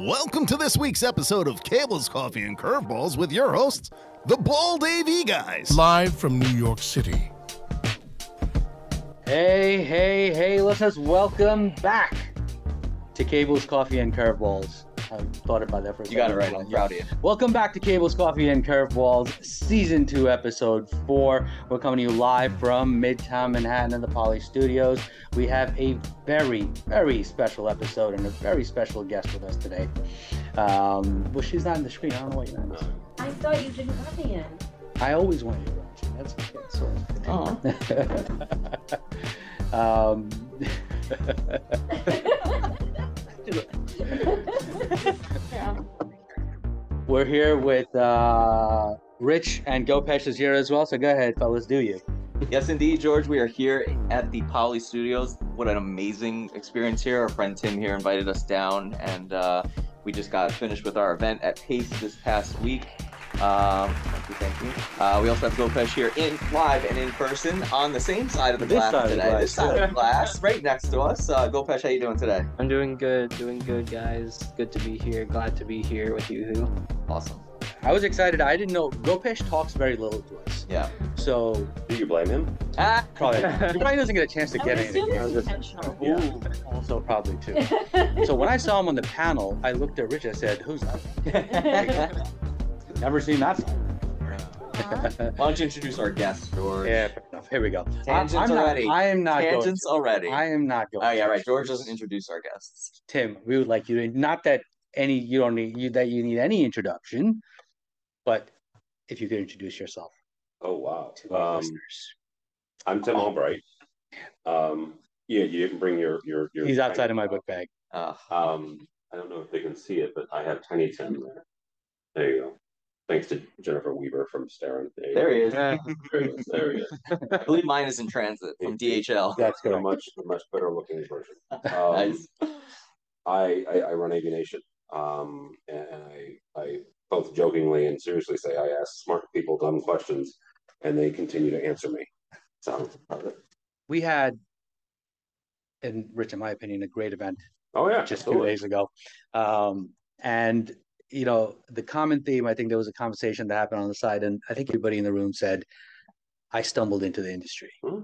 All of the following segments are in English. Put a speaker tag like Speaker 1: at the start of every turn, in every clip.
Speaker 1: Welcome to this week's episode of Cables, Coffee, and Curveballs with your hosts, the Bald AV Guys.
Speaker 2: Live from New York City.
Speaker 3: Hey, hey, hey, listeners, welcome back to Cables, Coffee, and Curveballs. I thought about that for a
Speaker 4: You got it right. I'm proud of you.
Speaker 3: Welcome back to Cables, Coffee, and Curveballs, Season 2, Episode 4. We're coming to you live from Midtown Manhattan in the Poly Studios. We have a very, very special episode and a very special guest with us today. Um, well, she's not in the screen. I don't know why you're not.
Speaker 5: I thought you didn't want me in.
Speaker 3: I always want you to watch it. That's okay. So,
Speaker 4: Oh.
Speaker 3: um,
Speaker 5: yeah.
Speaker 3: we're here with uh, Rich and Gopesh is here as well. So go ahead, fellas, do you?
Speaker 4: Yes, indeed, George. We are here at the Poly Studios. What an amazing experience here. Our friend Tim here invited us down, and uh, we just got finished with our event at Pace this past week. Um, thank you, thank you. Uh, we also have GoPesh here in live and in person on the same side of the
Speaker 3: This
Speaker 4: glass
Speaker 3: side of
Speaker 4: today.
Speaker 3: glass,
Speaker 4: this side
Speaker 3: yeah.
Speaker 4: of the glass, right next to us. Uh, GoPesh, how you doing today?
Speaker 6: I'm doing good, doing good, guys. Good to be here. Glad to be here with you.
Speaker 4: Awesome.
Speaker 3: I was excited. I didn't know Gopesh talks very little to us.
Speaker 4: Yeah.
Speaker 3: So
Speaker 7: Do you blame him?
Speaker 4: Ah,
Speaker 3: probably he probably doesn't get a chance to
Speaker 5: I
Speaker 3: get anything.
Speaker 5: assume
Speaker 3: I was
Speaker 5: it's
Speaker 3: just-
Speaker 5: intentional.
Speaker 3: Ooh, also probably too. So when I saw him on the panel, I looked at Rich. I said, "Who's that? Never seen that." side."
Speaker 4: Why don't you introduce our guest, George?
Speaker 3: yeah, fair enough. Here we go.
Speaker 4: Tangents
Speaker 3: I'm not,
Speaker 4: already.
Speaker 3: I am not
Speaker 4: Tangents already.
Speaker 3: going. I am not going.
Speaker 4: Oh yeah,
Speaker 3: to.
Speaker 4: right. George doesn't introduce our guests.
Speaker 3: Tim, we would like you to not that any you don't need you that you need any introduction, but if you could introduce yourself
Speaker 7: Oh wow.
Speaker 3: to our
Speaker 7: Um,
Speaker 3: listeners.
Speaker 7: I'm Tim Albright. Um, yeah, you didn't bring your your your.
Speaker 3: He's outside of my book bag.
Speaker 4: Uh,
Speaker 7: Um, I don't know if they can see it, but I have Tiny Tim there. There you go. Thanks to Jennifer Weaver from Starin. you
Speaker 4: there he is.
Speaker 7: There he is. There he is.
Speaker 4: I believe mine is in transit from DHL.
Speaker 3: That's
Speaker 7: A
Speaker 3: correct.
Speaker 7: much a much better looking version. Um,
Speaker 4: Nice.
Speaker 7: I, I I run AV Nation, Um, and, and I I both jokingly and seriously say I ask smart people dumb questions, and they continue to answer me. So,
Speaker 3: We had, and Rich, in my opinion, a great event
Speaker 7: oh yeah,
Speaker 3: just two
Speaker 7: absolutely.
Speaker 3: days ago. Um, and you know, the common theme, I think there was a conversation that happened on the side, and I think everybody in the room said, I stumbled into the industry.
Speaker 7: Hmm.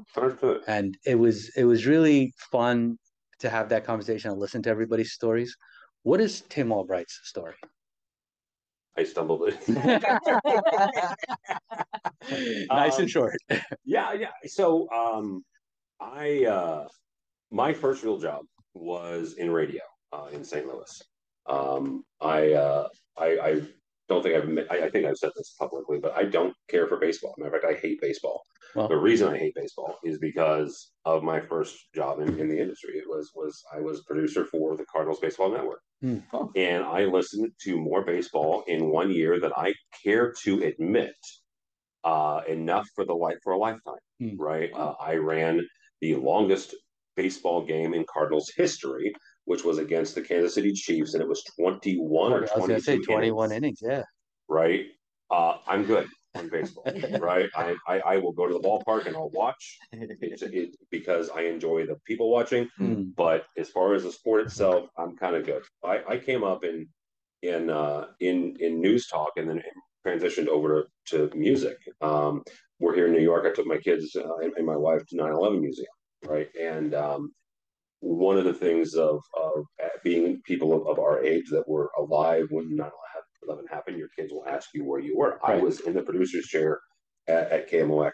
Speaker 3: And it was it was really fun to have that conversation and listen to everybody's stories. What is Tim Albright's story?
Speaker 7: I stumbled.
Speaker 3: nice
Speaker 7: Um,
Speaker 3: and short.
Speaker 7: yeah, yeah. So, um, I uh, my first real job was in radio uh, in St. Louis. Um, I, uh, I I don't think I've I, I think I've said this publicly, but I don't care for baseball. Matter of fact, I hate baseball. The reason I hate baseball is because of my first job in, in the industry. It was was I was producer for the Cardinals Baseball Network,
Speaker 3: Hmm.
Speaker 4: Oh.
Speaker 7: and I listened to more baseball in one year than I care to admit. Uh, enough for the life for a lifetime,
Speaker 3: Hmm.
Speaker 7: right? Uh, I ran the longest baseball game in Cardinals history, which was against the Kansas City Chiefs, and it was twenty-one or 22.
Speaker 3: I was gonna say 21
Speaker 7: innings,
Speaker 3: innings. Yeah.
Speaker 7: right? Uh, I'm good on baseball, right? I, I I will go to the ballpark and I'll watch it's, it, because I enjoy the people watching.
Speaker 3: Hmm.
Speaker 7: But as far as the sport itself, I'm kind of good. I, I came up in in uh, in in news talk and then transitioned over to, to music. Um, we're here in New York. I took my kids uh, and, and my wife to 9/11 Museum, right? And um, one of the things of, of being people of, of our age that were alive when 9/11 happened, your kids will ask you where you were. I was in the producer's chair at, at KMOX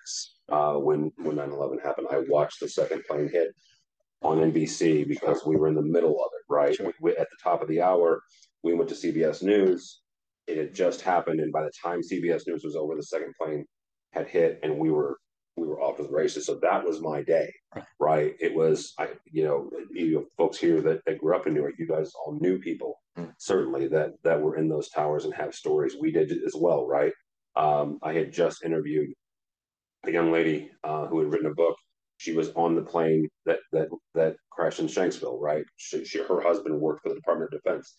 Speaker 7: uh, when when 9/11 happened. I watched the second plane hit on NBC because we were in the middle of it. Right
Speaker 3: Sure.
Speaker 7: we, at the top of the hour, we went to CBS News. It had just happened, and by the time CBS News was over, the second plane had hit, and we were we were off to the races. So that was my day,
Speaker 3: Right.
Speaker 7: right? It was, I, you know, you folks here that, that grew up in New York, you guys all knew people
Speaker 4: Mm.
Speaker 7: certainly that that were in those towers and have stories. We did as well, right? Um, I had just interviewed a young lady uh, who had written a book. She was on the plane that that that crashed in Shanksville, right? She, she her husband worked for the Department of Defense.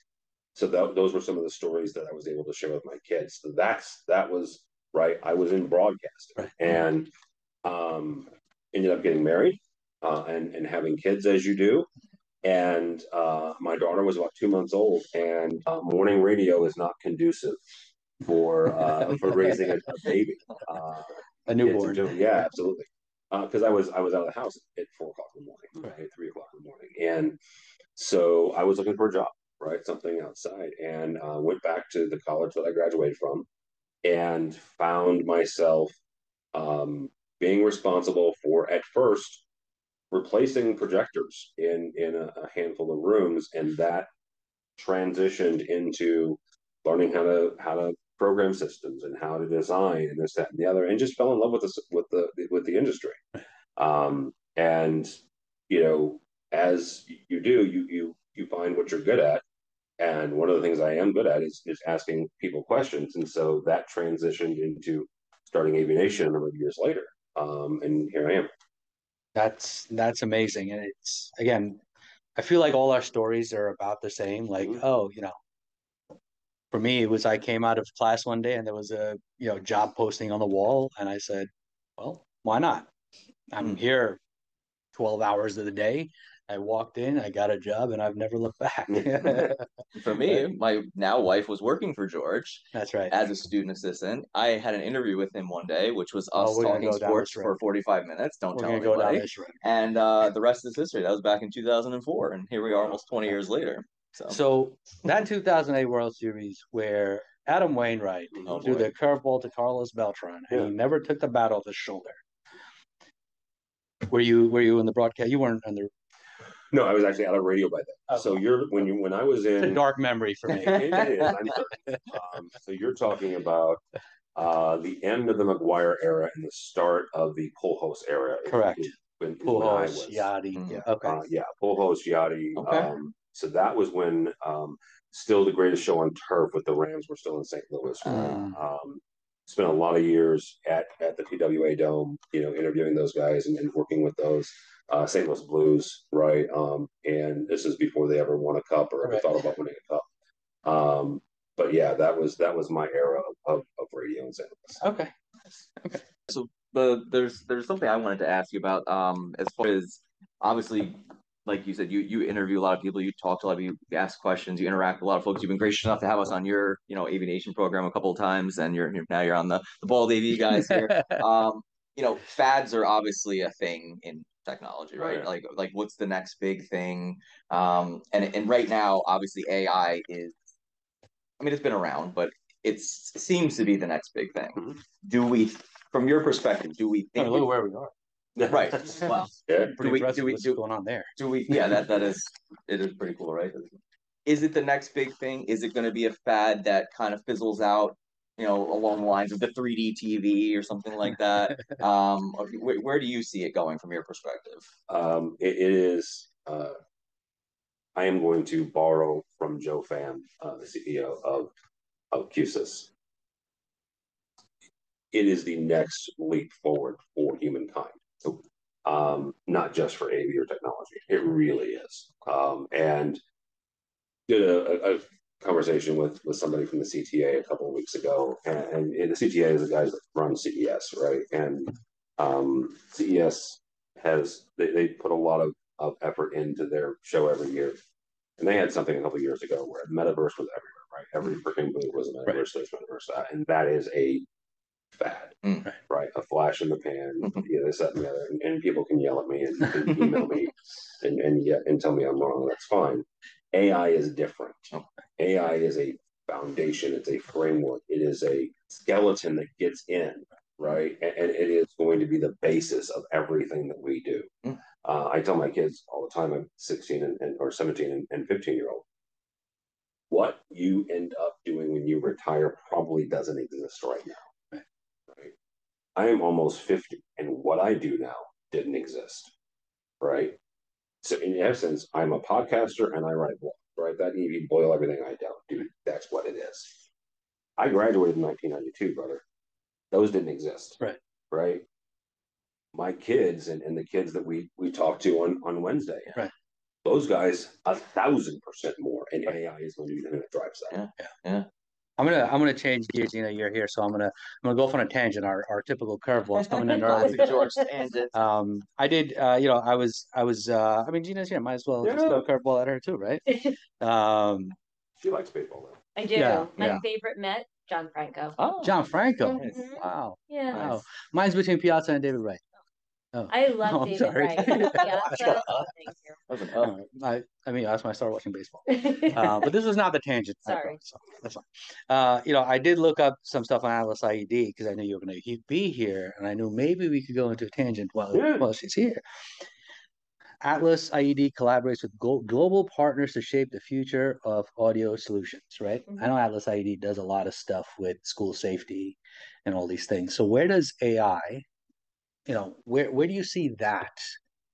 Speaker 7: So that, those were some of the stories that I was able to share with my kids. So that's that was right. I was in broadcasting
Speaker 3: Right.
Speaker 7: and um, ended up getting married uh, and and having kids as you do. and uh, my daughter was about two months old, and uh, morning radio is not conducive for uh, for raising a, a baby. Uh,
Speaker 3: A newborn.
Speaker 7: yeah, absolutely. Because I was I was out of the house at four o'clock in the morning, right, at three o'clock in the morning, and so I was looking for a job, right, something outside, and uh, went back to the college that I graduated from, and found myself um, being responsible for at first replacing projectors in in a, a handful of rooms, and that transitioned into learning how to how to program systems and how to design and this that and the other and just fell in love with this with the with the industry. Um and you know as you do you you you find what you're good at. And one of the things i am good at is is asking people questions. And so that transitioned into starting AV Nation a number of years later um and here i am
Speaker 3: That's that's amazing. And it's again, I feel like all our stories are about the same. Like,
Speaker 7: Mhm.
Speaker 3: oh, you know, for me, it was I came out of class one day and there was a, you know, job posting on the wall, and I said, well, why not? I'm
Speaker 4: Mm.
Speaker 3: here 12 hours of the day. I walked in, I got a job, and I've never looked back.
Speaker 4: For me, my now wife was working for George
Speaker 3: That's right.
Speaker 4: as a student assistant. I had an interview with him one day, which was
Speaker 3: Oh,
Speaker 4: us
Speaker 3: we're
Speaker 4: talking sports for 45 minutes. Don't
Speaker 3: We're
Speaker 4: tell
Speaker 3: gonna go down
Speaker 4: anybody. And uh, the rest is history. That was back in 2004, and here we are almost 20 years later. So,
Speaker 3: So that 2008 World Series where Adam Wainwright
Speaker 4: Oh,
Speaker 3: threw
Speaker 4: boy.
Speaker 3: the curveball to Carlos Beltran and
Speaker 7: Yeah.
Speaker 3: he never took the bat off his shoulder. Were you were you in the broadcast? You weren't in the
Speaker 7: no i was actually out of radio by then so you're when you when i was
Speaker 3: it's a
Speaker 7: in
Speaker 3: dark memory for me.
Speaker 7: It is. I'm um, so you're talking about uh, the end of the McGwire era and the start of the Pujols era.
Speaker 3: Correct.
Speaker 7: When, when I
Speaker 3: Pujols,
Speaker 7: was,
Speaker 3: Yadi.
Speaker 4: Mhm.
Speaker 3: Yeah, okay.
Speaker 7: uh, yeah, Pujols, Yadi.
Speaker 4: Okay.
Speaker 7: Um, so that was when um, still the greatest show on turf with the Rams were still in St. Louis. right?
Speaker 3: Ah.
Speaker 7: Um, spent a lot of years at at the TWA Dome, you know, interviewing those guys and, and working with those. Uh, St. Louis Blues, right? Um, and this is before they ever won a cup or ever
Speaker 3: Right.
Speaker 7: thought about winning a cup. Um, but yeah, that was that was my era of, of, of radio in St. Louis.
Speaker 3: Okay.
Speaker 4: the there's there's something I wanted to ask you about. Um, as far as obviously, like you said, you you interview a lot of people, you talk to a lot of people, you ask questions, you interact with a lot of folks. You've been gracious enough to have us on your you know AV Nation program a couple of times, and you're, you're now you're on the the bald AV guys here. um, you know, fads are obviously a thing in technology, right?
Speaker 7: Right.
Speaker 4: Like like what's the next big thing? Um, and and right now, obviously, AI is. I mean, it's been around, but it seems to be the next big thing.
Speaker 7: Mhm.
Speaker 4: Do we, from your perspective, do we
Speaker 3: Hey,
Speaker 4: think?
Speaker 3: look where we are.
Speaker 4: right. Well,
Speaker 7: Yeah.
Speaker 3: Pretty
Speaker 4: we- do we-
Speaker 3: what's
Speaker 4: do-
Speaker 3: going on there.
Speaker 4: do we? Yeah, that that is it is pretty cool, right? Is it the next big thing? Is it going to be a fad that kind of fizzles out? You know, along the lines of the 3D TV or something like that. um, where, where do you see it going from your perspective?
Speaker 7: Um, it, it is. Uh, I am going to borrow from Joe Pham, uh, the CEO of of QSIS. It is the next leap forward for humankind, um, not just for AV or technology. It really is. Um, and did a, a, a conversation with with somebody from the CTA a couple of weeks ago, and, and the CTA is the guys that run CES, right? And um, CES has they, they put a lot of, of effort into their show every year. And they had something a couple of years ago where metaverse was everywhere, right? Every freaking booth was a metaverse, this metaverse, that, and that is a fad,
Speaker 4: Mm.
Speaker 7: right? A flash in the pan,
Speaker 4: Mhm.
Speaker 7: you know, this, that, and the other. And, and people can yell at me and, and email me and and yeah, and tell me I'm wrong. That's fine. AI is different.
Speaker 4: Okay.
Speaker 7: AI is a foundation. It's a framework. It is a skeleton that gets in, right? And, and it is going to be the basis of everything that we do.
Speaker 4: Mm.
Speaker 7: Uh, I tell my kids all the time. I'm 16 and, and or 17 and, and 15 year old. What you end up doing when you retire probably doesn't exist right now. Right. I am almost 50, and what I do now didn't exist. Right. So in essence, I'm a podcaster and I write blogs. Right. That if you boil everything I don't do, that's what it is. I graduated in 1992, brother. Those didn't exist.
Speaker 3: Right.
Speaker 7: Right. My kids and, and the kids that we we talk to on on Wednesday.
Speaker 3: Right.
Speaker 7: Those guys a thousand percent more, and AI is going to be the thing that drives that.
Speaker 4: Yeah, yeah.
Speaker 3: I'm gonna I'm gonna change gears. You know, you're here, so I'm gonna I'm gonna go off on a tangent. Our our typical curveball is coming in early.
Speaker 4: George tangent.
Speaker 3: Um, I did. Uh, you know, I was I was. Uh, I mean, Gina's here. Might as well just throw a curveball at her too, right? Um,
Speaker 7: She likes baseball though.
Speaker 5: I do.
Speaker 3: Yeah,
Speaker 5: My
Speaker 3: yeah.
Speaker 5: favorite Met, John Franco.
Speaker 3: oh, John Franco.
Speaker 5: Mhm.
Speaker 3: Wow,
Speaker 5: Yeah.
Speaker 3: wow. Mine's between Piazza and David Wright. Oh.
Speaker 5: I love
Speaker 3: Oh, I'm
Speaker 5: David
Speaker 3: sorry.
Speaker 5: Wright. Piazza.
Speaker 4: Shut
Speaker 5: Thank
Speaker 4: That was an up.
Speaker 3: I I mean, that's when I started watching baseball. Uh, but this is not the tangent.
Speaker 5: Sorry.
Speaker 3: promise, so that's fine. Uh, you know, I did look up some stuff on Atlas IED because I knew you were going to be here, and I knew maybe we could go into a tangent while
Speaker 7: Yeah.
Speaker 3: while she's here. Atlas IED collaborates with global partners to shape the future of audio solutions. Right? I know Atlas IED does a lot of stuff with school safety and all these things. So where does AI? You know, where where do you see that?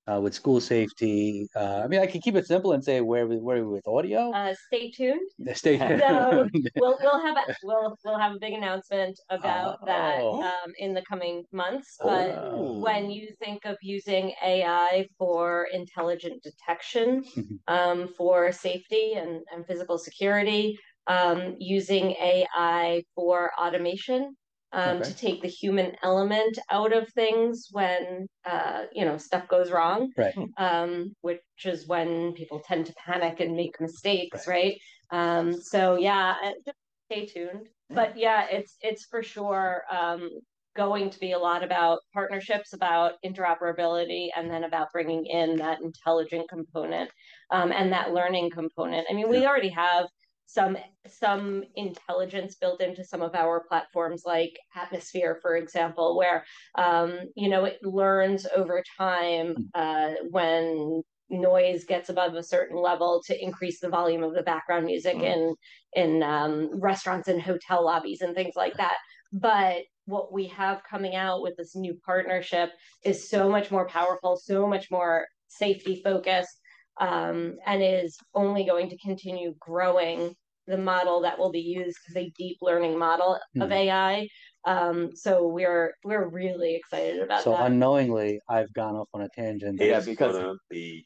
Speaker 3: Uh, with school safety, uh, I mean, I can keep it simple and say where we where are we with audio.
Speaker 5: Uh, stay tuned.
Speaker 3: Stay
Speaker 5: No, we'll we'll have a we'll we'll have a big announcement about that
Speaker 3: Oh.
Speaker 5: um, in the coming months. But
Speaker 3: Oh.
Speaker 5: when you think of using AI for intelligent detection,
Speaker 3: Mhm.
Speaker 5: um, for safety and, and physical security, um, using AI for automation. Um,
Speaker 3: Okay.
Speaker 5: to take the human element out of things when uh, you know stuff goes wrong,
Speaker 3: Right.
Speaker 5: um, which is when people tend to panic and make mistakes, right? Um, so yeah, uh, just stay tuned. But yeah, it's it's for sure um, going to be a lot about partnerships, about interoperability, and then about bringing in that intelligent component um, and that learning component. I mean, we already have some some intelligence built into some of our platforms like atmosphere for example where um, you know it learns over time uh, when noise gets above a certain level to increase the volume of the background music
Speaker 4: Mm.
Speaker 5: in in um, restaurants and hotel lobbies and things like that but what we have coming out with this new partnership is so much more powerful so much more safety focused um, and is only going to continue growing the model that will be used is a deep learning model of
Speaker 3: Mhm.
Speaker 5: AI. Um, so we're we're really excited about that.
Speaker 3: So
Speaker 5: that.
Speaker 3: unknowingly, I've gone off on a tangent.
Speaker 4: Yeah, because-
Speaker 7: gonna be you.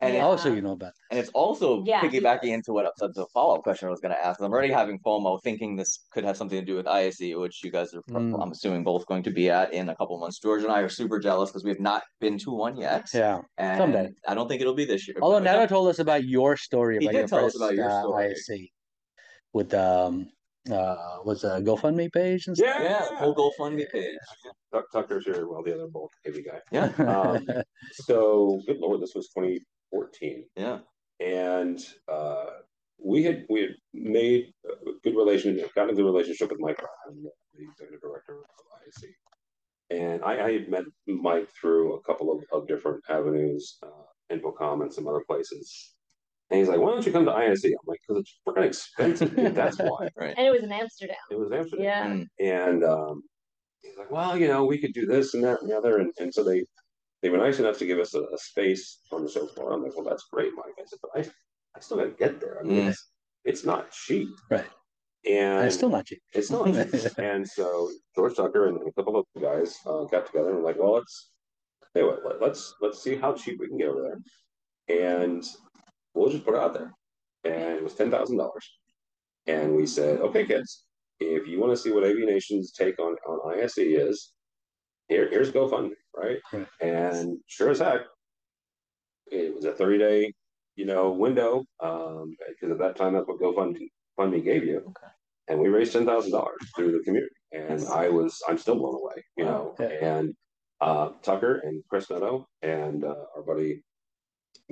Speaker 4: And
Speaker 5: Yeah.
Speaker 4: it,
Speaker 3: Oh, you know about
Speaker 4: and it's also
Speaker 5: Yeah,
Speaker 4: piggybacking into what the, the follow up question I was going to ask. I'm already having FOMO, thinking this could have something to do with ISE, which you guys are,
Speaker 3: Mm.
Speaker 4: I'm assuming, both going to be at in a couple months. George and I are super jealous because we have not been to one yet.
Speaker 3: Yeah.
Speaker 4: and
Speaker 3: someday.
Speaker 4: I don't think it'll be this year.
Speaker 3: Although
Speaker 4: but-
Speaker 3: Nana told us about your story
Speaker 4: He
Speaker 3: about
Speaker 4: did
Speaker 3: your
Speaker 4: tell us about your
Speaker 3: uh,
Speaker 4: story.
Speaker 3: ISE with um uh was a GoFundMe page and stuff.
Speaker 4: yeah, whole GoFundMe page.
Speaker 7: Tuck- Tucker's here, well, the other bald AV guy.
Speaker 4: Yeah,
Speaker 7: Um, So, good lord, this was 2014,
Speaker 4: yeah.
Speaker 7: and uh, we had we had made a good relationship, gotten a good relationship with Mike Ryan, the executive director of IAC. And I, I had met Mike through a couple of, of different avenues, uh, InfoComm and some other places. And he's like, "Why don't you come to ISE?" I'm like, "Because it's freaking expensive. dude. That's why."
Speaker 4: Right.
Speaker 5: and it was in Amsterdam.
Speaker 7: It was Amsterdam.
Speaker 5: Yeah.
Speaker 4: Mm.
Speaker 7: And um, he's like, well, you know, we could do this and that and the other. And, and so they they were nice enough to give us a, a space on the show floor. I'm like, well, that's great, Mike. I said, but I, I still got to get there. I mean,
Speaker 4: Mm.
Speaker 7: it's, it's not cheap.
Speaker 3: Right.
Speaker 7: And
Speaker 3: And it's still not cheap.
Speaker 7: it's not cheap. and so George Tucker and a couple of guys uh, got together and were like, well, let's, hey, what, let, let's, let's see how cheap we can get over there. And we'll just put it out there. And it was $10,000. And we said, okay, kids, if you want to see what AV Nation's take on, on ISE is, here, here's GoFundMe, right?
Speaker 3: Right.
Speaker 7: And sure as heck, it was a 30 day, you know, window, um, because at that time that's what GoFundMe gave you.
Speaker 4: Okay.
Speaker 7: And we raised ten thousand dollars through the community. And
Speaker 4: That's-
Speaker 7: I was I'm still blown away, you know.
Speaker 3: Yeah.
Speaker 7: And uh, Tucker and Chris Neto and uh, our buddy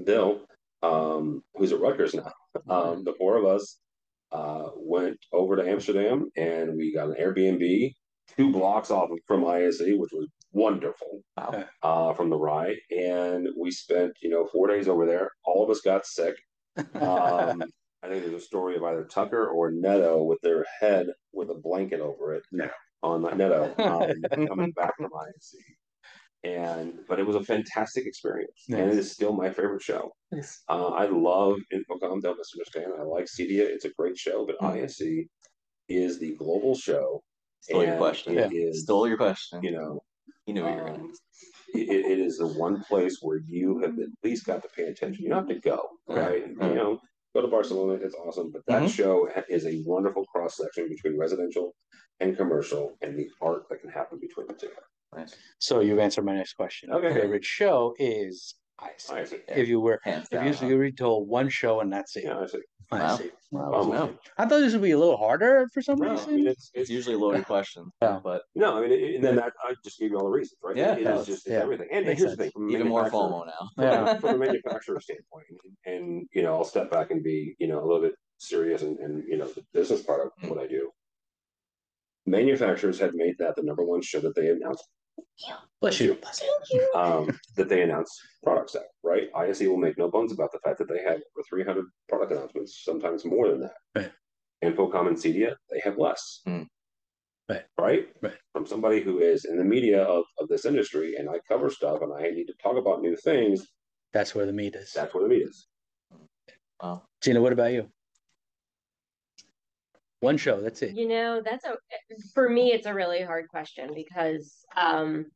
Speaker 7: Bill, um, who's at Rutgers now, um, the four of us uh, went over to Amsterdam and we got an Airbnb two blocks off from ISE, which was wonderful
Speaker 4: Wow.
Speaker 7: uh, from the ride. And we spent, you know, four days over there. All of us got sick. Um, I think there's a story of either Tucker or Neto with their head with a blanket over it.
Speaker 1: No.
Speaker 7: On the Neto um, coming back from INC. And but it was a fantastic experience, and it is still my favorite show.
Speaker 4: Nice.
Speaker 7: Uh, I love InfoComm. Don't misunderstand. I like Cedia. It's a great show, but
Speaker 4: Mm.
Speaker 7: ISE is the global show.
Speaker 4: Stole your
Speaker 7: and
Speaker 4: question.
Speaker 7: It is,
Speaker 4: Stole your question.
Speaker 7: you know,
Speaker 4: You knew what you were
Speaker 7: um,
Speaker 4: gonna.
Speaker 7: it, it is the one place where you have at least got to pay attention. You don't have to go,
Speaker 4: Yeah,
Speaker 7: right?
Speaker 4: yeah.
Speaker 7: You know, Go to Barcelona; it's awesome. But that
Speaker 4: Mhm.
Speaker 7: show is a wonderful cross section between residential and commercial, and the art that can happen between the two.
Speaker 4: Nice.
Speaker 3: So you've answered my next question.
Speaker 7: Okay.
Speaker 3: Favorite show is ISE.
Speaker 7: I see.
Speaker 3: If you were
Speaker 4: Hands
Speaker 3: if
Speaker 4: down.
Speaker 3: you
Speaker 4: huh?
Speaker 3: you were told one show and that's it.
Speaker 7: Yeah, ISE.
Speaker 3: I
Speaker 4: Wow.
Speaker 3: see.
Speaker 4: Wow.
Speaker 3: I thought this would be a little harder for some
Speaker 7: no, I
Speaker 3: reason.
Speaker 7: mean, it's,
Speaker 4: It's
Speaker 7: it's
Speaker 4: usually a loaded question,
Speaker 3: Yeah.
Speaker 4: but
Speaker 7: no, I mean, it, and then that I just gave you all the reasons, right?
Speaker 4: Yeah,
Speaker 7: it, it
Speaker 4: yeah,
Speaker 7: is just it's
Speaker 3: yeah.
Speaker 7: everything. And
Speaker 3: Makes
Speaker 7: here's the thing: from
Speaker 4: even more
Speaker 7: manufacturer-
Speaker 4: FOMO now.
Speaker 3: Yeah.
Speaker 7: from a manufacturer standpoint, and, and you know, I'll step back and be you know a little bit serious and, and you know the business part of mm. what I do. Manufacturers have made that the number one show that they announced
Speaker 3: Bless you.
Speaker 7: um, that they announce products at, right? ISE will make no bones about the fact that they have over 300 product announcements, sometimes more than that.
Speaker 3: Right.
Speaker 7: InfoComm and Cedia, they have less.
Speaker 4: Hmm.
Speaker 3: Right.
Speaker 7: Right?
Speaker 3: Right.
Speaker 7: From somebody who is in the media of, of this industry and I cover stuff and I need to talk about new things,
Speaker 3: That's where the meat is.
Speaker 7: that's where the meat is.
Speaker 4: Wow.
Speaker 3: Gina, what about you? One show, that's it.
Speaker 5: You know, that's a for me it's a really hard question because um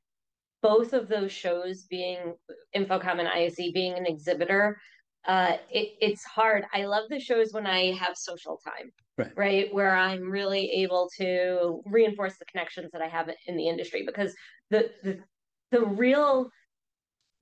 Speaker 5: both of those shows being InfoComm and ISE being an exhibitor, uh it, it's hard. I love the shows when I have social time.
Speaker 3: Right.
Speaker 5: Right. Where I'm really able to reinforce the connections that I have in the industry because the the the real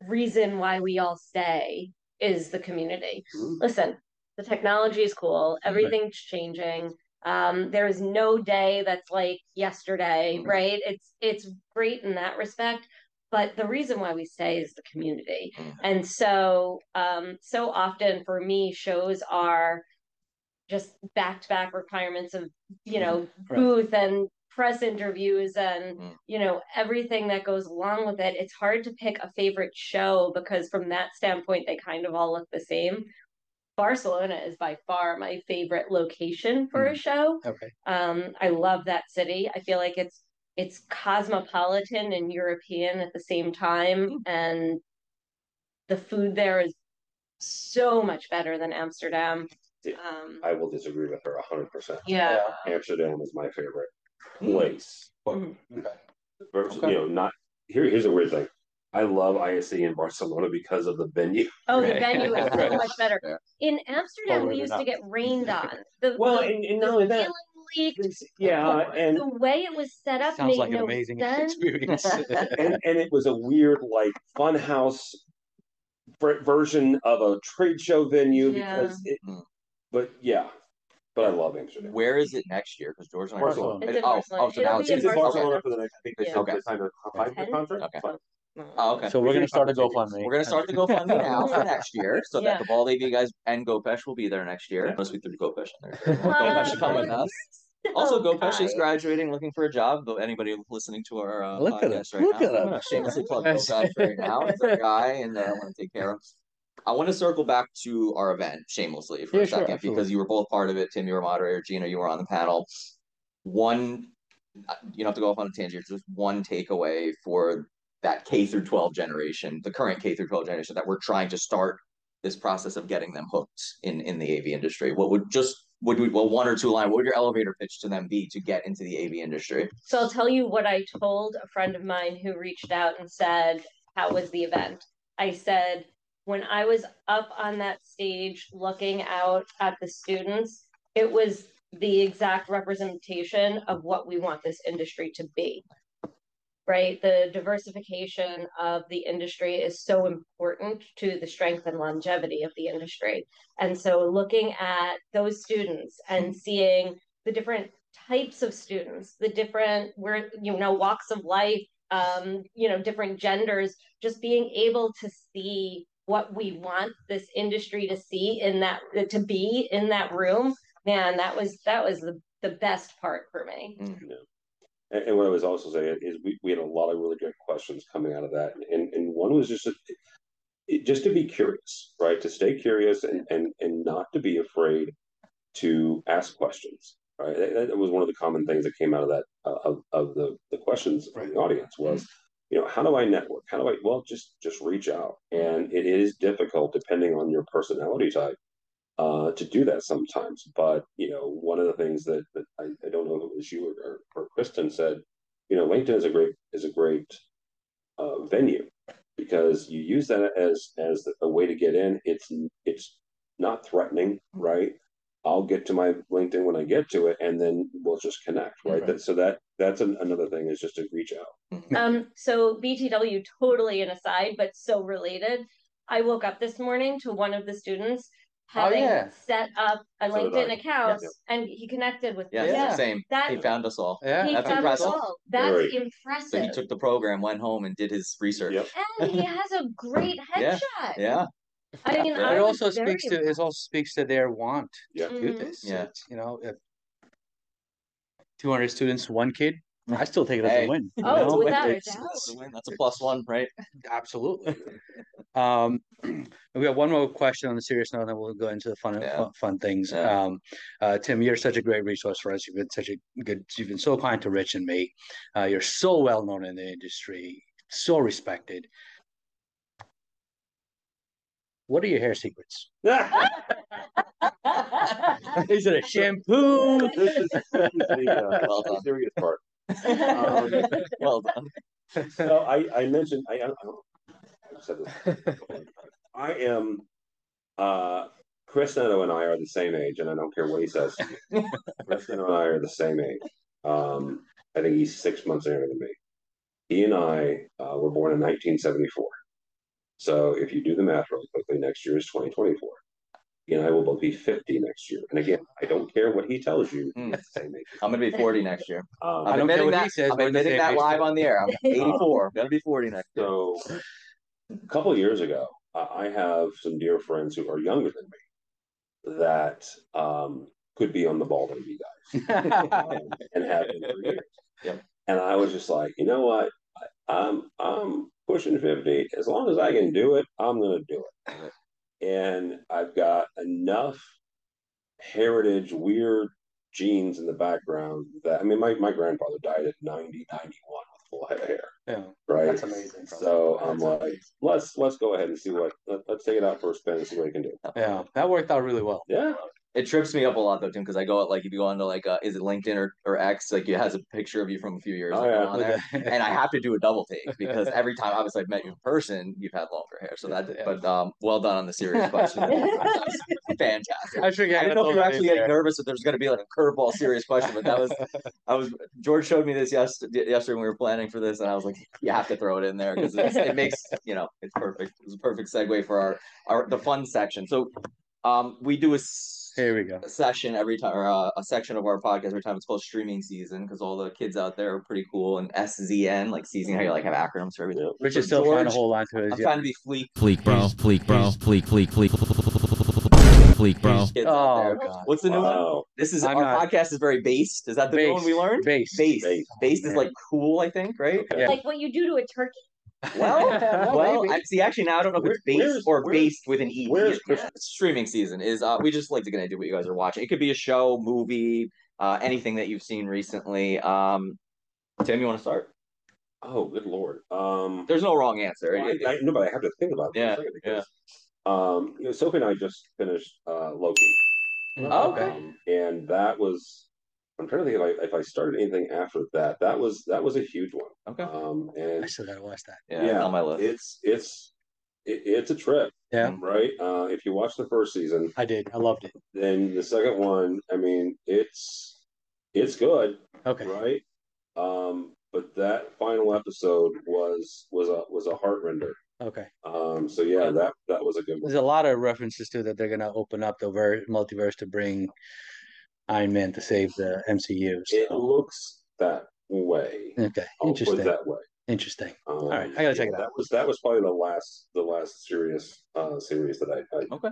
Speaker 5: reason why we all stay is the community.
Speaker 7: Mhm.
Speaker 5: Listen, the technology is cool, everything's changing um there is no day that's like yesterday
Speaker 4: Mhm.
Speaker 5: right it's it's great in that respect but the reason why we stay is the community
Speaker 4: Mhm.
Speaker 5: and so um so often for me shows are just back to back requirements of you know
Speaker 3: Right.
Speaker 5: booth and press interviews and
Speaker 4: Mhm.
Speaker 5: you know everything that goes along with it it's hard to pick a favorite show because from that standpoint they kind of all look the same Barcelona is by far my favorite location for a show.
Speaker 3: Okay.
Speaker 5: Um, I love that city. I feel like it's it's cosmopolitan and European at the same time, and the food there is so much better than Amsterdam.
Speaker 7: Yeah.
Speaker 5: Um,
Speaker 7: I will disagree with her 100%.
Speaker 5: yeah.
Speaker 7: Amsterdam is my favorite place.
Speaker 5: Mhm.
Speaker 7: Versus,
Speaker 3: Okay.
Speaker 7: You know, not here. Here's a weird thing. I love ISE in Barcelona because of the venue.
Speaker 5: Oh, the venue is so much better.
Speaker 4: Yeah.
Speaker 5: In Amsterdam,
Speaker 3: Totally
Speaker 5: we used to get rained on. The,
Speaker 7: Well,
Speaker 5: the,
Speaker 7: and, and
Speaker 5: the
Speaker 7: not only that,
Speaker 5: ceiling leaked.
Speaker 7: yeah, and
Speaker 5: the way it was set up
Speaker 3: Sounds
Speaker 5: made
Speaker 3: like an amazing
Speaker 5: sense.
Speaker 3: experience.
Speaker 7: and and it was a weird like funhouse ver- version of a trade show venue
Speaker 5: Yeah.
Speaker 7: because it.
Speaker 4: Mm.
Speaker 7: But yeah, but I love Amsterdam.
Speaker 4: Where is it next year? Because George and I were
Speaker 3: Barcelona.
Speaker 5: It's in
Speaker 4: oh,
Speaker 5: Barcelona.
Speaker 4: oh, so
Speaker 5: It'll
Speaker 4: now
Speaker 5: be
Speaker 4: it's
Speaker 5: in
Speaker 7: It's in
Speaker 5: Barcelona.
Speaker 7: Barcelona for the next. I think they
Speaker 5: Yeah.
Speaker 4: Okay.
Speaker 7: the time of a five-year contract.
Speaker 4: Okay.
Speaker 7: Fine.
Speaker 4: Oh, okay.
Speaker 3: So we're gonna start a GoFundMe.
Speaker 4: We're gonna start the GoFundMe now for next year, so
Speaker 5: Yeah.
Speaker 4: that the Bald AV guys and GoPesh will be there next year. Unless we threw GoPesh in there. GoPesh should come with us. Also,
Speaker 5: Oh,
Speaker 4: GoPesh is graduating, looking for a job. Though anybody listening to our uh,
Speaker 3: Look at
Speaker 4: podcast
Speaker 3: him.
Speaker 4: right
Speaker 3: Look
Speaker 4: now,
Speaker 3: at
Speaker 4: I'm
Speaker 3: him.
Speaker 4: gonna shamelessly plug
Speaker 3: Yes.
Speaker 4: GoPesh right now. It's a guy, and uh, I want to take care of. I want to circle back to our event shamelessly for
Speaker 3: Yeah,
Speaker 4: a
Speaker 3: sure,
Speaker 4: second
Speaker 3: absolutely.
Speaker 4: because you were both part of it. Tim, you were moderator. Gina, you were on the panel. One, uh, you don't have to go off on a tangent. Just one takeaway for that K through 12 generation, the current K through 12 generation that we're trying to start this process of getting them hooked in in the AV industry. What would just would we, well one or two line? What would your elevator pitch to them be to get into the AV industry?
Speaker 5: So I'll tell you what I told a friend of mine who reached out and said, How was the event? I said, When I was up on that stage looking out at the students, it was the exact representation of what we want this industry to be. Right? The diversification of the industry is so important to the strength and longevity of the industry. And so looking at those students and seeing the different types of students, the different where you know walks of life, um, you know, different genders, just being able to see what we want this industry to see in that to be in that room, man, that was that was the the best part for me.
Speaker 7: And, and what I was also saying is we, we had a lot of really good questions coming out of that, and and one was just a, it, just to be curious, right? To stay curious and and and not to be afraid to ask questions, right? That, that was one of the common things that came out of that uh, of of the the questions from the audience was, you know, how do I network? How do I? Well, just just reach out, and it is difficult depending on your personality type uh, to do that sometimes. But you know, one of the things that, that I, I don't know if it was you or, or, Kristen said, you know, LinkedIn is a great is a great uh, venue because you use that as as a way to get in. It's it's not threatening, right? I'll get to my LinkedIn when I get to it, and then we'll just connect, right?
Speaker 3: Right.
Speaker 7: That, so that that's an, another thing is just to reach out.
Speaker 5: Um, so BTW totally an aside, but so related. I woke up this morning to one of the students having
Speaker 3: yeah.
Speaker 5: set up a
Speaker 7: So did
Speaker 5: LinkedIn
Speaker 7: I.
Speaker 5: account
Speaker 7: Yeah.
Speaker 5: and he connected with
Speaker 4: Yeah,
Speaker 5: me.
Speaker 3: Yeah.
Speaker 4: same.
Speaker 5: That
Speaker 4: He found us all.
Speaker 3: Yeah.
Speaker 5: he
Speaker 4: that's
Speaker 5: found us
Speaker 4: impressive.
Speaker 5: all. That's
Speaker 7: Very.
Speaker 4: So
Speaker 5: impressive.
Speaker 4: he took the program, went home, and did his research.
Speaker 7: Yep.
Speaker 5: and he has a great
Speaker 4: Yeah.
Speaker 5: headshot.
Speaker 4: Yeah.
Speaker 5: I mean,
Speaker 4: But
Speaker 5: I
Speaker 3: It
Speaker 5: was
Speaker 3: also
Speaker 5: very
Speaker 3: speaks to it also speaks to their want
Speaker 7: Yeah.
Speaker 3: to do
Speaker 5: Mhm.
Speaker 3: this.
Speaker 4: Yeah.
Speaker 3: It's, you know, if two hundred students, one kid, I still take it as
Speaker 4: Hey.
Speaker 3: a win. you
Speaker 5: Oh,
Speaker 3: know?
Speaker 5: without a
Speaker 3: It's-
Speaker 5: doubt.
Speaker 4: That's a win. That's a plus one, right?
Speaker 3: Absolutely. Um, we got one more question on the serious note, and then we'll go into the fun,
Speaker 4: Yeah.
Speaker 3: fun, fun things.
Speaker 4: Yeah.
Speaker 3: Um, uh, Tim, you're such a great resource for us. You've been such a good, you've been so kind to Rich and me. Uh, you're so well known in the industry, so respected. What are your hair secrets? Is it a shampoo?
Speaker 7: this is, this is the uh,
Speaker 4: Well done.
Speaker 7: serious part.
Speaker 4: Um, well done.
Speaker 7: So I, I mentioned I, I don't know. I've said this. I am uh Chris Neto and I are the same age, and I don't care what he says. Chris Neto and I are the same age. Um, I think he's six months younger than me. He and I uh, were born in 1974. So if you do the math really quickly, next year is 2024. He and I will both be 50 next year. And again, I don't care what he tells you. He's the same age.
Speaker 4: I'm gonna be 40 next year.
Speaker 7: Um,
Speaker 3: I
Speaker 4: I'm
Speaker 3: don't care
Speaker 4: admitting
Speaker 3: what
Speaker 4: that.
Speaker 3: he says,
Speaker 4: I'm admitting that live
Speaker 3: too.
Speaker 4: on the air. I'm 84. Gonna be 40 next year.
Speaker 7: So, a couple of years ago, I have some dear friends who are younger than me that um, could be on the bald AV guys and, and have been for years.
Speaker 4: Yep.
Speaker 7: And I was just like, you know what? I, I'm I'm pushing fifty. As long as I can do it, I'm going to do it. And I've got enough heritage, weird genes in the background that I mean, my my grandfather died at 90, 91 with full head of hair
Speaker 3: Yeah.
Speaker 7: right?
Speaker 3: That's amazing.
Speaker 7: So I'm
Speaker 3: That's
Speaker 7: like,
Speaker 3: amazing.
Speaker 7: let's let's go ahead and see what let, let's take it out for a spin and see what we can do.
Speaker 3: Yeah, that worked out really well.
Speaker 7: Yeah,
Speaker 4: It trips me up a lot though, Tim, because I go like if you go onto like uh, is it LinkedIn or, or X, like it has a picture of you from a few years
Speaker 7: Oh,
Speaker 4: ago
Speaker 7: yeah.
Speaker 4: on there. and I have to do a double take because every time obviously I've met you in person, you've had longer hair. So that
Speaker 3: Yeah.
Speaker 4: but um well done on the serious question. Fantastic.
Speaker 3: I.
Speaker 4: I didn't know if you were actually getting nervous that there's going to be like a curveball serious question, but that was I was George showed me this yesterday, yesterday when we were planning for this, and I was like, you have to throw it in there because it makes you know it's perfect. It's a perfect segue for our our the fun section. So, um, we do a,
Speaker 3: Here we go.
Speaker 4: a session every time or uh, a section of our podcast every time. It's called streaming season because all the kids out there are pretty cool and SZN like season how you like have acronyms for everything.
Speaker 3: Rich is
Speaker 4: So
Speaker 3: still trying to hold on to it.
Speaker 4: I'm trying to be fleek.
Speaker 8: Fleek, bro. Fleek, bro. Fleek, fleek, fleek. Fleek, bro.
Speaker 3: Oh god.
Speaker 4: What's the new one? This is
Speaker 3: I'm
Speaker 4: our
Speaker 3: not-
Speaker 4: podcast is very based. Is that the new one we learned?
Speaker 3: Base.
Speaker 4: Based.
Speaker 7: Based.
Speaker 4: Based is like cool, I think, right?
Speaker 3: Yeah.
Speaker 5: Like what you do to a turkey.
Speaker 4: Well, well,
Speaker 3: maybe.
Speaker 4: I see. Actually, now I don't know if it's based or
Speaker 7: where's-
Speaker 4: based with an e.
Speaker 7: where's
Speaker 4: Yeah.
Speaker 7: Christmas?
Speaker 4: Streaming season is. Uh, we just like to get into what you guys are watching. It could be a show, movie, uh, anything that you've seen recently. Um, Tim, you want to start?
Speaker 7: Oh, good lord. Um,
Speaker 4: There's no wrong answer.
Speaker 7: well, I, I, no, but I have to think about it. for a
Speaker 4: Yeah,
Speaker 7: second because, Um, you know, Sophie and I just finished uh, Loki.
Speaker 4: Oh, okay.
Speaker 7: Um, and that was. I'm trying to think if I if I started anything after that. That was that was a huge one.
Speaker 4: Okay.
Speaker 7: Um, and I
Speaker 3: still gotta watch that.
Speaker 4: Yeah, it's on my list.
Speaker 7: It's it's it, it's a trip.
Speaker 3: Yeah.
Speaker 7: Right. Uh, if you watch the first season,
Speaker 3: I did. I loved it.
Speaker 7: then the second one, I mean, it's it's good,
Speaker 3: Okay.
Speaker 7: right? Um, but that final episode was was a was a heart render.
Speaker 3: Okay.
Speaker 7: Um, so yeah, that that was a good one.
Speaker 3: There's a lot of references to that they're gonna open up the ver- multiverse to bring Iron Man to save the MCU.
Speaker 7: It looks that way.
Speaker 3: Okay.
Speaker 7: I'll put it
Speaker 3: Interesting.
Speaker 7: that way.
Speaker 3: Interesting.
Speaker 7: Um,
Speaker 3: right, I gotta check it out.
Speaker 7: That was that was probably the last the last serious uh series that I. I okay.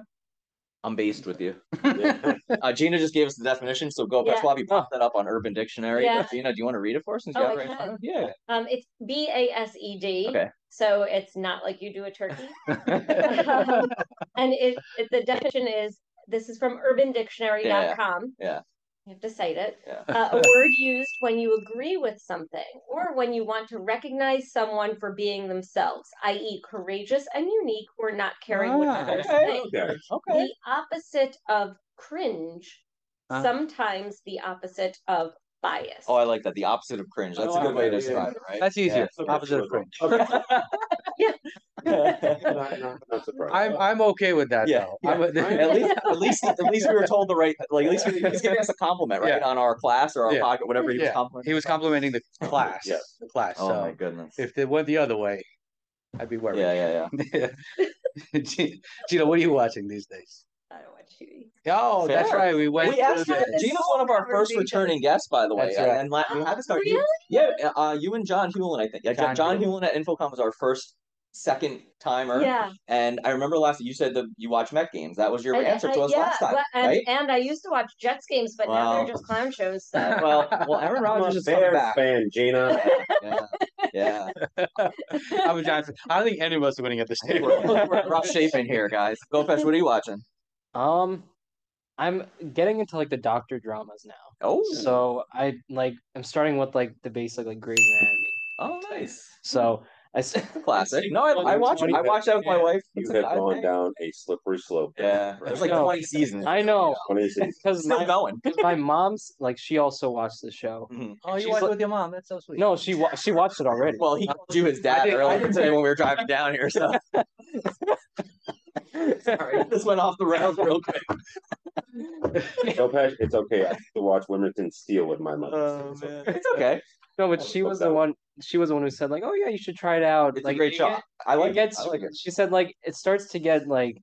Speaker 4: I'm based with you.
Speaker 7: yeah.
Speaker 4: Uh, Gina just gave us the definition, so go. That's
Speaker 5: Yeah.
Speaker 4: why we popped that up on Urban Dictionary.
Speaker 5: Yeah.
Speaker 4: Gina, do you want to read it for us? Since you
Speaker 5: Oh,
Speaker 4: have
Speaker 5: I
Speaker 4: it right in front
Speaker 5: can.
Speaker 4: of?
Speaker 5: Um, it's B A S E D.
Speaker 4: Okay.
Speaker 5: So it's not like you do a turkey. Um, and it, it the definition is this is from urbandictionary.com.
Speaker 4: Yeah.
Speaker 5: You have to cite it.
Speaker 4: Yeah.
Speaker 5: Uh, a word used when you agree with something or when you want to recognize someone for being themselves, i.e., courageous and unique or not caring what
Speaker 3: Ah,
Speaker 5: others
Speaker 4: okay.
Speaker 5: think.
Speaker 7: Okay.
Speaker 4: Okay.
Speaker 5: The opposite of cringe,
Speaker 3: Huh?
Speaker 5: sometimes the opposite of bias.
Speaker 4: Oh, I like that. The opposite of cringe. That's
Speaker 7: Oh,
Speaker 4: a good way to
Speaker 7: like it, yeah.
Speaker 4: describe it, right?
Speaker 3: That's easier.
Speaker 7: Yeah.
Speaker 3: Opposite of cringe.
Speaker 7: Okay. Not, not, not surprised.
Speaker 3: I'm I'm okay with that
Speaker 4: Yeah,
Speaker 3: though. I'm a-
Speaker 4: at least, at least, at least we were told the right. Like, at least we, he's giving us a compliment, right,
Speaker 3: Yeah.
Speaker 4: on our class or our
Speaker 3: Yeah.
Speaker 4: pocket, whatever he was complimenting.
Speaker 3: he was complimenting the class.
Speaker 7: Yes.
Speaker 3: The class.
Speaker 4: Oh my goodness.
Speaker 3: if it went the other way, I'd be worried.
Speaker 4: Yeah, yeah, yeah.
Speaker 3: Gina, Gina, what are you watching these days?
Speaker 5: I don't watch TV.
Speaker 3: Oh, that's right. We went.
Speaker 4: We asked her. Gina's one of our first returning guests, by the way.
Speaker 3: That's
Speaker 4: and,
Speaker 3: right.
Speaker 4: and la- we haven't started.
Speaker 5: Really?
Speaker 4: Yeah, uh, you and John Hewlin, I think. Yeah,
Speaker 3: John
Speaker 4: John, John
Speaker 3: Hewlin.
Speaker 4: Hewlin at InfoComm was our first second timer.
Speaker 5: Yeah.
Speaker 4: And I remember last you said that you watch Met games. That was your
Speaker 5: And-
Speaker 4: answer to us
Speaker 5: yeah,
Speaker 4: last time,
Speaker 5: well, and,
Speaker 4: right?
Speaker 5: and I used to watch Jets games, but now they're just clown shows. So
Speaker 4: Well, well, Aaron
Speaker 7: I'm
Speaker 4: Rodgers is coming
Speaker 7: Bears
Speaker 4: back.
Speaker 7: fan, Gina.
Speaker 4: Yeah, yeah.
Speaker 3: I'm a Giants fan. I don't think any of us are winning at this table.
Speaker 4: We're, we're in rough shape in here, guys. GoPesh, what are you watching?
Speaker 6: Um, I'm getting into like the doctor dramas now.
Speaker 4: Oh,
Speaker 6: So I like I'm starting with like the basic like Grey's Anatomy.
Speaker 4: oh, nice.
Speaker 6: So I s-
Speaker 4: Classic. No, I, I watched. I watched that with my wife.
Speaker 7: You
Speaker 4: It's
Speaker 7: have
Speaker 4: a- I-
Speaker 7: gone down a slippery slope.
Speaker 4: Yeah, there's like
Speaker 6: No.
Speaker 4: 20 seasons.
Speaker 6: I know
Speaker 7: Twenty seasons.
Speaker 6: because
Speaker 4: Still
Speaker 6: my
Speaker 4: going.
Speaker 6: my mom's like she also watched the show.
Speaker 4: Mhm.
Speaker 3: Oh, you
Speaker 6: She's
Speaker 3: watched
Speaker 6: like-
Speaker 3: with your mom? That's so sweet.
Speaker 6: No, she wa- she watched it already.
Speaker 4: Well, he called you his dad
Speaker 3: did- I
Speaker 4: earlier
Speaker 3: did
Speaker 4: today when we were driving down here. So sorry, this went off the rails real quick.
Speaker 7: No, Pesh, it's okay. I used to watch Remington Steele with my mother.
Speaker 4: Oh
Speaker 7: so-
Speaker 4: man, it's okay.
Speaker 6: No, but she was the
Speaker 7: one.
Speaker 6: one. She was the one who said like, "Oh yeah, you should try it out."
Speaker 4: It's
Speaker 6: like
Speaker 4: a great
Speaker 6: it
Speaker 4: show.
Speaker 6: get-
Speaker 4: I like
Speaker 6: it gets.
Speaker 4: I like it.
Speaker 6: She said like it starts to get like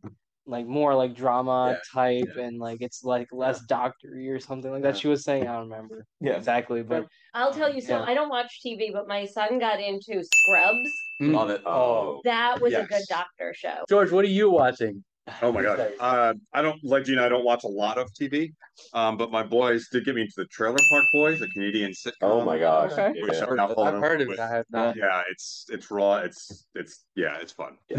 Speaker 6: like more like drama
Speaker 7: Yeah,
Speaker 6: type and like it's like less doctory or something like that. She was saying I don't remember
Speaker 4: Yeah.
Speaker 6: exactly, but
Speaker 5: I'll tell you. So
Speaker 6: Yeah.
Speaker 5: I don't watch TV, but my son got into Scrubs.
Speaker 3: Mm.
Speaker 4: Love it.
Speaker 3: Oh,
Speaker 5: That was a good doctor show.
Speaker 3: George, what are you watching?
Speaker 9: Oh my god. Uh, I don't like Gina. I don't watch a lot of TV, um, but my boys did get me into the Trailer Park Boys, a Canadian sitcom.
Speaker 7: Oh my gosh.
Speaker 4: Okay.
Speaker 7: Yeah.
Speaker 9: I'm now following
Speaker 3: I've heard of
Speaker 9: with-
Speaker 3: it. I have not.
Speaker 9: Yeah, it's it's raw. It's it's yeah, it's fun.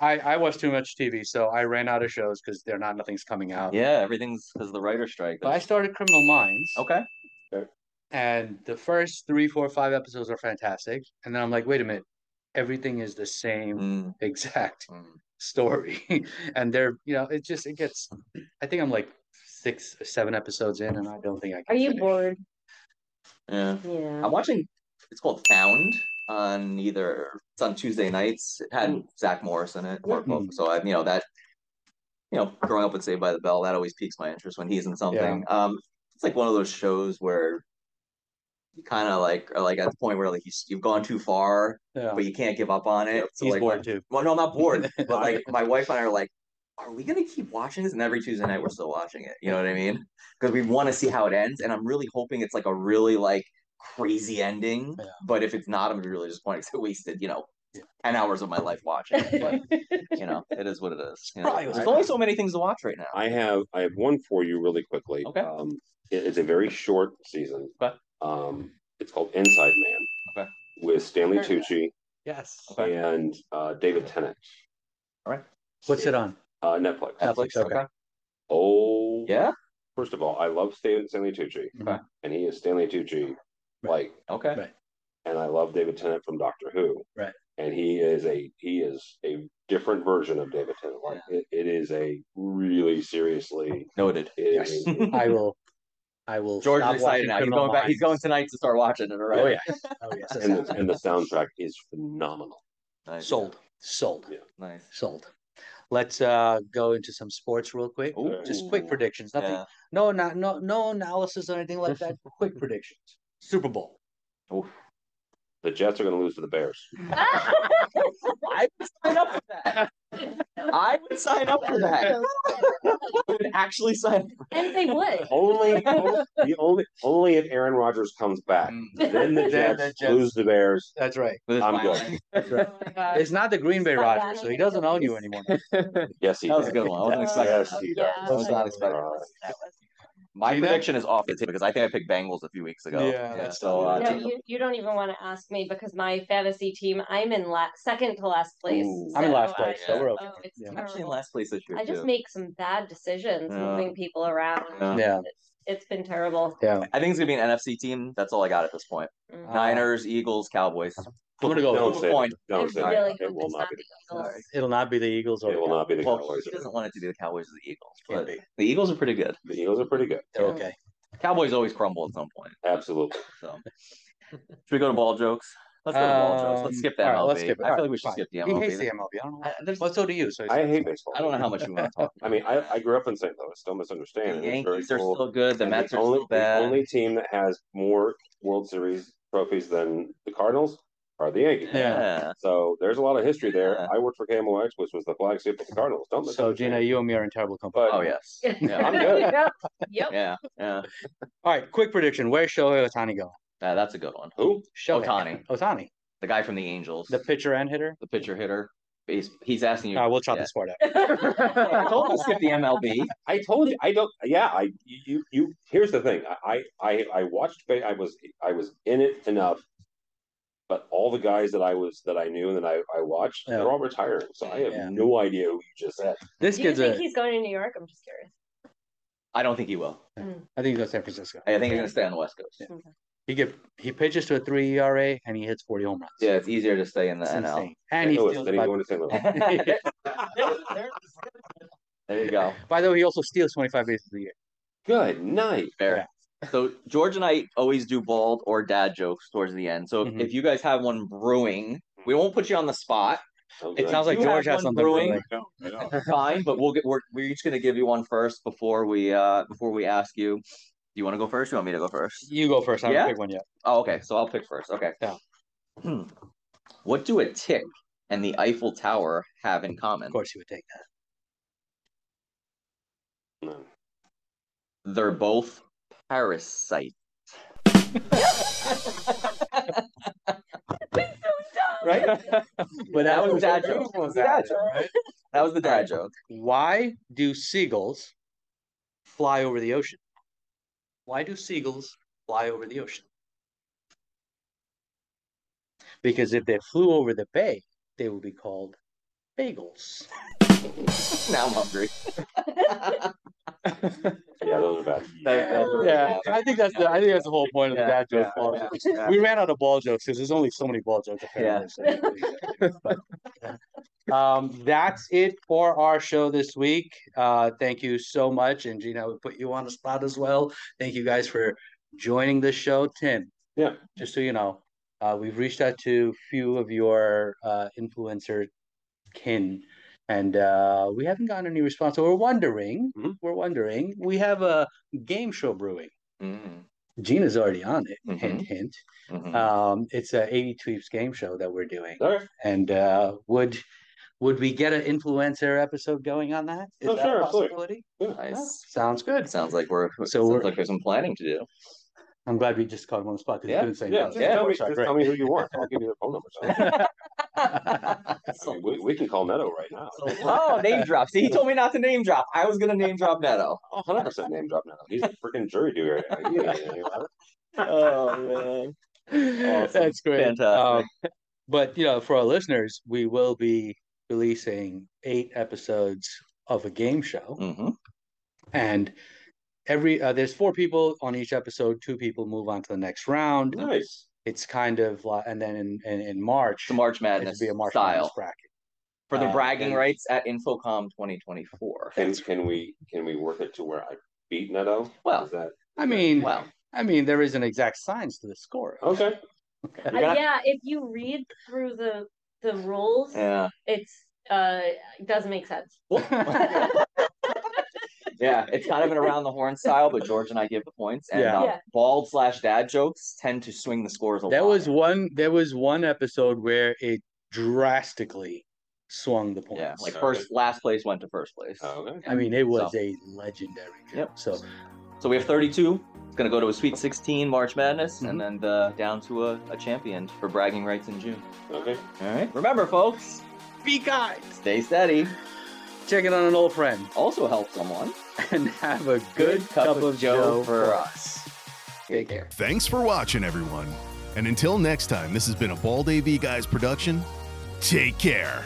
Speaker 3: I I watch too much TV, so I ran out of shows because they're not nothing's coming out.
Speaker 4: Yeah, everything's because of the writer strike.
Speaker 3: But I started Criminal Minds.
Speaker 4: Okay.
Speaker 3: And the first three, four, five episodes are fantastic. And then I'm like, wait a minute, everything is the same
Speaker 4: Mm,
Speaker 3: exact
Speaker 4: mm.
Speaker 3: Story. and they're, you know, it just it gets I think I'm like six or seven episodes in and I don't think I can
Speaker 5: Are you
Speaker 3: finish.
Speaker 5: bored?
Speaker 4: Yeah.
Speaker 5: Yeah.
Speaker 4: I'm watching. It's called Found on either. It's on Tuesday nights. It had Zach Morris in it. Mark
Speaker 3: Mm.
Speaker 4: Wolf, So I, you know that. You know, growing up with Saved by the Bell, that always piques my interest when he's in something. Um, it's like one of those shows where you kind of like are like at the point where like you, you've gone too far,
Speaker 3: Yeah.
Speaker 4: but you can't give up on it. So
Speaker 3: He's
Speaker 4: like,
Speaker 3: bored too.
Speaker 4: Well, no, I'm not bored, but like my wife and I are like, are we gonna keep watching this? And every Tuesday night we're still watching it. You know what I mean? Because we want to see how it ends, and I'm really hoping it's like a really like crazy ending.
Speaker 3: Yeah.
Speaker 4: But if it's not, I'm gonna be really disappointed because I wasted, you know, ten hours of my life watching it. But you know, it is what it is. You know?
Speaker 3: Probably
Speaker 4: There's
Speaker 3: fun.
Speaker 4: only so many things to watch right now.
Speaker 7: I have I have one for you really quickly.
Speaker 4: Okay.
Speaker 7: Um, it- it's a very short season.
Speaker 4: Okay.
Speaker 7: Um, it's called Inside Man.
Speaker 4: Okay.
Speaker 7: With Stanley
Speaker 5: Heard of
Speaker 7: Tucci
Speaker 3: Yes.
Speaker 4: Okay.
Speaker 7: and uh, David Tennant. All right.
Speaker 3: What's it on?
Speaker 7: Uh, Netflix.
Speaker 4: Netflix.
Speaker 3: okay.
Speaker 4: Okay.
Speaker 7: Oh
Speaker 4: Yeah.
Speaker 7: First of all, I love Stan- Stanley Tucci.
Speaker 3: Okay.
Speaker 7: And he is Stanley Tucci, like,
Speaker 4: Okay.
Speaker 3: Right.
Speaker 7: and I love David Tennant from Doctor Who.
Speaker 3: Right.
Speaker 7: And he is a he is a different version of David Tennant. Like it, it is a really seriously.
Speaker 4: Noted.
Speaker 7: It
Speaker 3: Yes.
Speaker 7: is-
Speaker 3: I will I will
Speaker 4: George
Speaker 3: stop
Speaker 4: is excited
Speaker 3: watching
Speaker 4: now. He's
Speaker 3: Criminal
Speaker 4: going back. He's
Speaker 3: Minds.
Speaker 4: going tonight to start watching it. All right.
Speaker 3: Oh yes. Oh yes.
Speaker 7: and, the, and the soundtrack is phenomenal.
Speaker 4: Nice.
Speaker 3: Sold. Sold.
Speaker 4: Nice.
Speaker 3: Sold. Let's uh go into some sports real quick.
Speaker 4: Ooh.
Speaker 3: Just quick predictions. Nothing
Speaker 4: Yeah.
Speaker 3: no not no no analysis or anything like that. quick predictions. Super Bowl.
Speaker 4: Oof.
Speaker 7: The Jets are going to lose to the Bears.
Speaker 4: I would sign up for that. I would sign up for that. I would actually sign up
Speaker 5: and they would.
Speaker 7: Only the only only if Aaron Rodgers comes back,
Speaker 4: mm.
Speaker 7: then the
Speaker 3: Then
Speaker 7: Jets,
Speaker 3: the Jets-
Speaker 7: lose the Bears.
Speaker 3: That's right.
Speaker 4: With his
Speaker 7: I'm
Speaker 4: violin.
Speaker 3: That's right.
Speaker 5: Oh my God.
Speaker 3: It's not the Green Bay
Speaker 5: Stop
Speaker 3: Rodgers, so he doesn't own you anymore.
Speaker 7: Yes, he
Speaker 4: That was a
Speaker 7: does.
Speaker 4: good one. I wasn't expecting
Speaker 7: Yes,
Speaker 4: that.
Speaker 7: he
Speaker 5: yeah,
Speaker 7: does.
Speaker 4: I was not expecting
Speaker 5: that was- oh,
Speaker 4: My
Speaker 3: Gina?
Speaker 4: prediction is off the table because I think I picked Bengals a few weeks ago.
Speaker 3: Yeah, that's
Speaker 4: so uh,
Speaker 5: No, you, you don't even want to ask me because my fantasy team, I'm in la- second to last place.
Speaker 4: Ooh.
Speaker 3: I'm in
Speaker 5: so
Speaker 3: last
Speaker 5: I-
Speaker 3: place, so we're okay.
Speaker 5: oh, it's
Speaker 3: Yeah.
Speaker 4: I'm actually in last place this year
Speaker 5: I just
Speaker 4: too.
Speaker 5: make some bad decisions,
Speaker 4: Yeah.
Speaker 5: moving people around.
Speaker 4: Yeah.
Speaker 3: Yeah.
Speaker 5: It's, it's been terrible.
Speaker 3: Yeah.
Speaker 4: I think it's gonna be an NFC team. That's all I got at this point.
Speaker 5: Mm.
Speaker 4: Niners, Eagles, Cowboys.
Speaker 3: I'm gonna go
Speaker 7: Don't
Speaker 3: with
Speaker 7: say
Speaker 4: point.
Speaker 7: it. Don't
Speaker 5: I
Speaker 7: say
Speaker 5: really
Speaker 7: it. It
Speaker 5: hope
Speaker 7: will
Speaker 5: it's
Speaker 7: not be.
Speaker 5: the Eagles.
Speaker 3: It'll not be the Eagles or
Speaker 7: It will not be the
Speaker 4: Well,
Speaker 7: Cowboys.
Speaker 4: he doesn't want it to be the Cowboys or the Eagles,
Speaker 3: Can't
Speaker 4: but
Speaker 3: be.
Speaker 4: the Eagles are pretty good.
Speaker 7: The Eagles are pretty good.
Speaker 3: They're okay.
Speaker 4: Cowboys always crumble at some point.
Speaker 7: Absolutely.
Speaker 4: So, should we go to ball jokes? Let's go to ball jokes. Let's
Speaker 3: Um,
Speaker 4: skip the
Speaker 3: all
Speaker 4: MLB.
Speaker 3: right, let's skip it.
Speaker 4: I
Speaker 3: All
Speaker 4: feel
Speaker 3: right,
Speaker 4: like we should
Speaker 3: fine.
Speaker 4: skip the
Speaker 3: He
Speaker 4: MLB.
Speaker 3: hates the MLB. I don't know.
Speaker 4: I, there's,
Speaker 3: Well, so do you. So
Speaker 7: I hate baseball.
Speaker 4: I don't know how much you want to talk.
Speaker 7: I mean, I, I grew up in St. Louis. Don't misunderstand.
Speaker 4: The
Speaker 7: It's very
Speaker 4: Yankees are
Speaker 7: cool.
Speaker 4: still good. The
Speaker 7: And
Speaker 4: Mets are
Speaker 7: only,
Speaker 4: still bad.
Speaker 7: The only team that has more World Series trophies than the Cardinals are the Yankees.
Speaker 3: Yeah.
Speaker 7: So there's a lot of history there.
Speaker 4: Yeah.
Speaker 7: I worked for KMOX, which was the flagship of the Cardinals. Don't
Speaker 3: So. Gina, you and me are in terrible company.
Speaker 7: But
Speaker 4: Oh yes. Yeah,
Speaker 7: I'm good.
Speaker 5: Yep. Yep.
Speaker 4: Yeah, yeah.
Speaker 3: All right, quick prediction. Where's Shohei Ohtani going?
Speaker 4: Uh, that's a good one.
Speaker 7: Who?
Speaker 3: Shohei
Speaker 4: Ohtani.
Speaker 3: Otani,
Speaker 4: The guy from the Angels,
Speaker 3: the
Speaker 4: the,
Speaker 3: pitcher and hitter.
Speaker 4: The pitcher hitter. He's he's asking you.
Speaker 3: All right, we'll chop
Speaker 4: yeah.
Speaker 3: this part out.
Speaker 4: I told you skip the MLB.
Speaker 7: I told you I don't. Yeah, I you you. Here's the thing. I I I watched. I was I was in it enough, but all the guys that I was that I knew and that I I watched,
Speaker 3: Yeah.
Speaker 7: they're all retiring. So I have
Speaker 3: Yeah.
Speaker 7: no idea who you just said.
Speaker 3: This
Speaker 5: Do you
Speaker 3: kid's
Speaker 5: think
Speaker 3: a.
Speaker 5: he's going to New York? I'm just curious.
Speaker 4: I don't think he will.
Speaker 3: I hmm. think he's going to San Francisco.
Speaker 4: I think he's gonna stay on the West Coast.
Speaker 3: Yeah. He get he pitches to a three ERA and he hits forty home runs.
Speaker 4: Yeah, it's easier to stay in the
Speaker 3: It's
Speaker 4: NL.
Speaker 3: insane. And he steals
Speaker 7: he's
Speaker 3: by,
Speaker 7: going to St. Louis.
Speaker 4: there you go.
Speaker 3: by the way, he also steals twenty five bases a year.
Speaker 7: Good night.
Speaker 4: Fair. So George and I always do bald or dad jokes towards the end. So if,
Speaker 3: Mhm.
Speaker 4: if you guys have one brewing, we won't put you on the spot.
Speaker 7: Okay.
Speaker 3: It sounds like
Speaker 4: You
Speaker 3: George has
Speaker 4: one
Speaker 3: something.
Speaker 4: brewing?
Speaker 3: brewing.
Speaker 9: No, I don't.
Speaker 4: Fine, but we'll get we're we're each gonna give you one first before we uh before we ask you. Do you want to go first? Or you want me to go first?
Speaker 3: You go first. I haven't picked one yet.
Speaker 4: Oh, okay. So I'll pick first. Okay.
Speaker 3: Yeah.
Speaker 4: Hmm. What do a tick and the Eiffel Tower have in common?
Speaker 3: Of course, you would take that.
Speaker 7: No.
Speaker 4: They're both parasites. Right?
Speaker 3: But
Speaker 4: that was the dad
Speaker 3: that
Speaker 4: joke. That was the dad joke.
Speaker 3: right?
Speaker 4: That was the dad joke.
Speaker 3: Why do seagulls fly over the ocean? Why do seagulls fly over the ocean? Because if they flew over the bay, they would be called bagels.
Speaker 4: Now I'm hungry.
Speaker 7: Yeah, those are bad.
Speaker 4: That- really
Speaker 3: Yeah,
Speaker 4: bad.
Speaker 3: I think that's the I think that's the whole point of the
Speaker 4: Yeah,
Speaker 3: dad joke.
Speaker 4: yeah,
Speaker 3: ball
Speaker 4: yeah,
Speaker 3: jokes.
Speaker 4: yeah.
Speaker 3: We ran out of ball jokes because there's only so many ball jokes apparently. so- but, um, that's it for our show this week. Uh, thank you so much, and Gina, we put you on the spot as well. Thank you guys for joining the show, Tim.
Speaker 7: Yeah.
Speaker 3: Just so you know, uh, we've reached out to a few of your uh, influencer kin, and uh, we haven't gotten any response. So we're wondering.
Speaker 7: Mhm.
Speaker 3: We're wondering. We have a game show brewing.
Speaker 4: Mhm,
Speaker 3: Gina's already on it.
Speaker 4: Mhm.
Speaker 3: Hint, hint.
Speaker 4: mhm.
Speaker 3: Um, it's a AV Tweeps game show that we're doing.
Speaker 7: Right.
Speaker 3: And uh, would would we get an influencer episode going on that? Is
Speaker 7: Oh,
Speaker 3: that
Speaker 7: sure,
Speaker 3: a
Speaker 7: absolutely.
Speaker 3: possibility?
Speaker 7: Yeah.
Speaker 4: Nice.
Speaker 3: Sounds good.
Speaker 4: Sounds like we're
Speaker 3: So we're-
Speaker 4: like there's some planning to do.
Speaker 3: I'm glad we just caught him on the spot because
Speaker 4: Yeah,
Speaker 3: he couldn't say
Speaker 7: Yeah,
Speaker 3: no.
Speaker 7: just,
Speaker 4: Yeah,
Speaker 7: tell, me, just tell me who you want. I'll give you their phone number. So. I mean, we, we can call Neto right now.
Speaker 4: oh, name drop. See, he told me not to name drop. I was gonna name drop Neto.
Speaker 7: Oh, 100% name drop Neto. He's a freaking jury duty right now. He ain't getting anywhere.
Speaker 4: Oh man. Awesome.
Speaker 3: That's great.
Speaker 4: Fantastic.
Speaker 3: Um, but you know, for our listeners, we will be releasing eight episodes of a game show,
Speaker 4: hmm
Speaker 3: and every uh, there's four people on each episode. Two people move on to the next round.
Speaker 7: Nice.
Speaker 3: It's kind of like, and then in in, in March,
Speaker 4: The March Madness
Speaker 3: be a March
Speaker 4: style
Speaker 3: Madness bracket.
Speaker 4: for the
Speaker 3: Uh,
Speaker 4: bragging
Speaker 3: and-
Speaker 4: rights at InfoComm 2024.
Speaker 7: Can, can we can we work it to where I beat Neto?
Speaker 4: Well,
Speaker 7: Is that
Speaker 3: I mean,
Speaker 4: well,
Speaker 3: I mean, there is an exact science to the score.
Speaker 7: okay?
Speaker 5: Uh, yeah, if you read through the the rules,
Speaker 4: Yeah.
Speaker 5: it's uh it doesn't make sense.
Speaker 4: Yeah, it's kind of an around the horn style, but George and I give the points. And
Speaker 3: Yeah.
Speaker 4: uh,
Speaker 5: Yeah.
Speaker 4: bald slash dad jokes tend to swing the scores a lot.
Speaker 3: There
Speaker 4: lot.
Speaker 3: was one. There was one episode where it drastically swung the points.
Speaker 4: yeah, like
Speaker 7: Okay.
Speaker 4: first last place went to first place.
Speaker 7: Oh, okay.
Speaker 3: I mean, it was
Speaker 4: So-
Speaker 3: a legendary. Show.
Speaker 4: Yep.
Speaker 3: So
Speaker 4: So we have 32. It's gonna go to a Sweet 16 March Madness,
Speaker 3: Mhm.
Speaker 4: and then the, down to a, a champion for bragging rights in June.
Speaker 7: Okay.
Speaker 4: All right. Remember, folks,
Speaker 3: be kind.
Speaker 4: stay steady.
Speaker 3: Check it on an old friend
Speaker 4: Also help someone.
Speaker 3: and have a good, cup, of Joe
Speaker 4: for us.
Speaker 3: Take care.
Speaker 1: Thanks for watching, everyone. And until next time, this has been a Bald AV Guys production. Take care.